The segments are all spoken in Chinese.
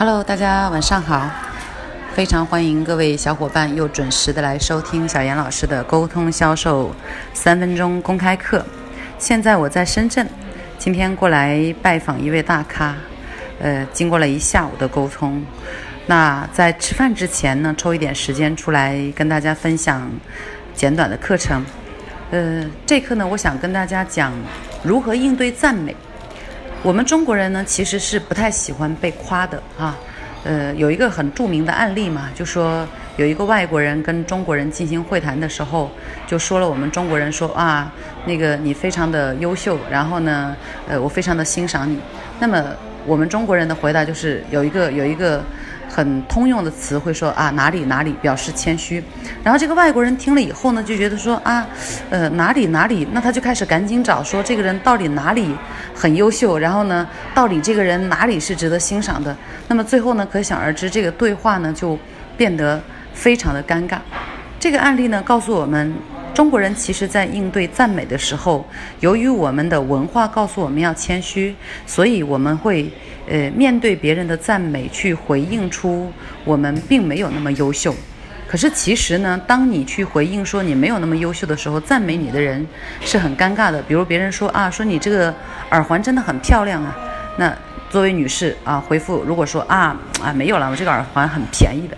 Hello，大家晚上好，非常欢迎各位小伙伴又准时的来收听小严老师的沟通销售三分钟公开课。现在我在深圳，今天过来拜访一位大咖，呃，经过了一下午的沟通，那在吃饭之前呢，抽一点时间出来跟大家分享简短的课程。呃，这课呢，我想跟大家讲如何应对赞美。我们中国人呢，其实是不太喜欢被夸的啊。呃，有一个很著名的案例嘛，就说有一个外国人跟中国人进行会谈的时候，就说了我们中国人说啊，那个你非常的优秀，然后呢，呃，我非常的欣赏你。那么我们中国人的回答就是有一个有一个。很通用的词会说啊哪里哪里表示谦虚，然后这个外国人听了以后呢就觉得说啊，呃哪里哪里，那他就开始赶紧找说这个人到底哪里很优秀，然后呢到底这个人哪里是值得欣赏的，那么最后呢可想而知这个对话呢就变得非常的尴尬。这个案例呢告诉我们。中国人其实，在应对赞美的时候，由于我们的文化告诉我们要谦虚，所以我们会，呃，面对别人的赞美去回应出我们并没有那么优秀。可是其实呢，当你去回应说你没有那么优秀的时候，赞美你的人是很尴尬的。比如别人说啊，说你这个耳环真的很漂亮啊，那作为女士啊，回复如果说啊啊没有了，我这个耳环很便宜的，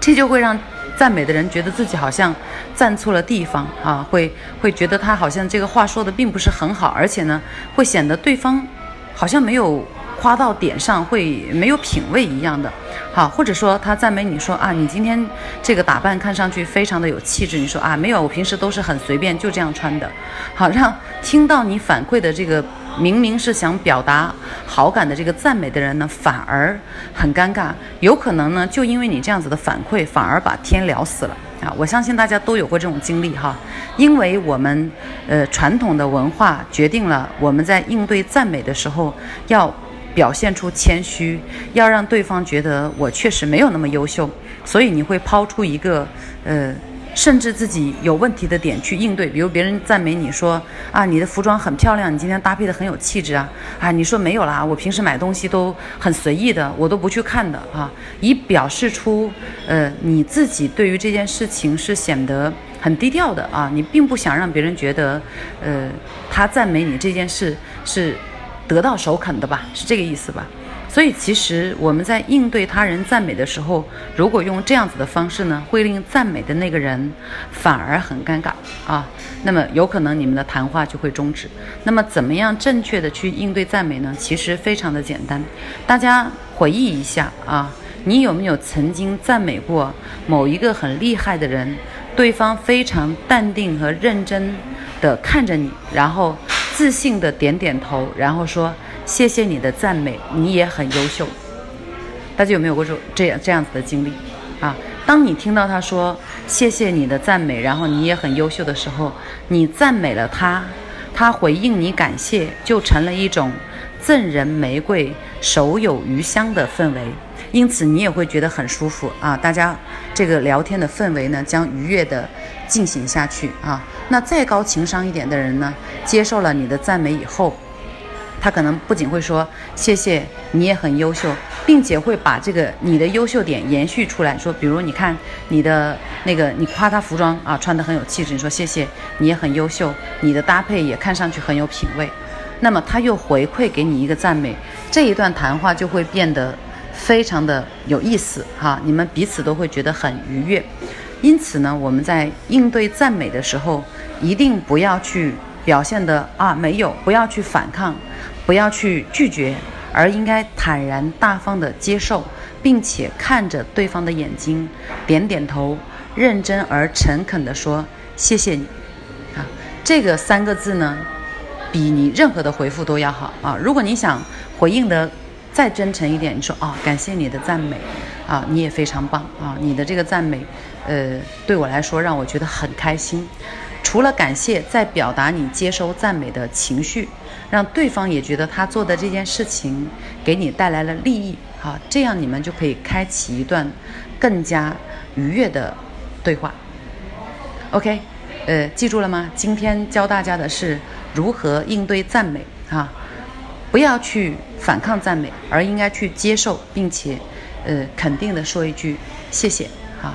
这就会让。赞美的人觉得自己好像站错了地方啊，会会觉得他好像这个话说的并不是很好，而且呢，会显得对方好像没有夸到点上，会没有品味一样的。好，或者说他赞美你说啊，你今天这个打扮看上去非常的有气质。你说啊，没有，我平时都是很随便，就这样穿的。好，让听到你反馈的这个。明明是想表达好感的这个赞美的人呢，反而很尴尬。有可能呢，就因为你这样子的反馈，反而把天聊死了啊！我相信大家都有过这种经历哈。因为我们呃传统的文化决定了我们在应对赞美的时候要表现出谦虚，要让对方觉得我确实没有那么优秀，所以你会抛出一个呃。甚至自己有问题的点去应对，比如别人赞美你说啊，你的服装很漂亮，你今天搭配的很有气质啊，啊，你说没有啦，我平时买东西都很随意的，我都不去看的啊，以表示出呃你自己对于这件事情是显得很低调的啊，你并不想让别人觉得呃他赞美你这件事是得到首肯的吧，是这个意思吧？所以，其实我们在应对他人赞美的时候，如果用这样子的方式呢，会令赞美的那个人反而很尴尬啊。那么，有可能你们的谈话就会终止。那么，怎么样正确的去应对赞美呢？其实非常的简单。大家回忆一下啊，你有没有曾经赞美过某一个很厉害的人？对方非常淡定和认真的看着你，然后自信的点点头，然后说。谢谢你的赞美，你也很优秀。大家有没有过这这样这样子的经历啊？当你听到他说谢谢你的赞美，然后你也很优秀的时候，你赞美了他，他回应你感谢，就成了一种赠人玫瑰手有余香的氛围，因此你也会觉得很舒服啊。大家这个聊天的氛围呢，将愉悦的进行下去啊。那再高情商一点的人呢，接受了你的赞美以后。他可能不仅会说谢谢你也很优秀，并且会把这个你的优秀点延续出来，说比如你看你的那个，你夸他服装啊穿得很有气质，你说谢谢你也很优秀，你的搭配也看上去很有品味，那么他又回馈给你一个赞美，这一段谈话就会变得非常的有意思哈，你们彼此都会觉得很愉悦。因此呢，我们在应对赞美的时候，一定不要去。表现的啊没有，不要去反抗，不要去拒绝，而应该坦然大方的接受，并且看着对方的眼睛，点点头，认真而诚恳的说谢谢你，啊，这个三个字呢，比你任何的回复都要好啊。如果你想回应的再真诚一点，你说啊感谢你的赞美，啊你也非常棒啊，你的这个赞美，呃对我来说让我觉得很开心。除了感谢，在表达你接收赞美的情绪，让对方也觉得他做的这件事情给你带来了利益，哈，这样你们就可以开启一段更加愉悦的对话。OK，呃，记住了吗？今天教大家的是如何应对赞美啊。不要去反抗赞美，而应该去接受，并且，呃，肯定的说一句谢谢。哈，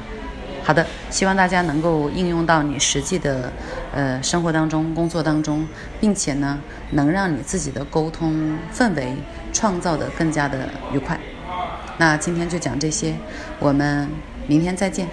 好的，希望大家能够应用到你实际的，呃，生活当中、工作当中，并且呢，能让你自己的沟通氛围创造的更加的愉快。那今天就讲这些，我们明天再见。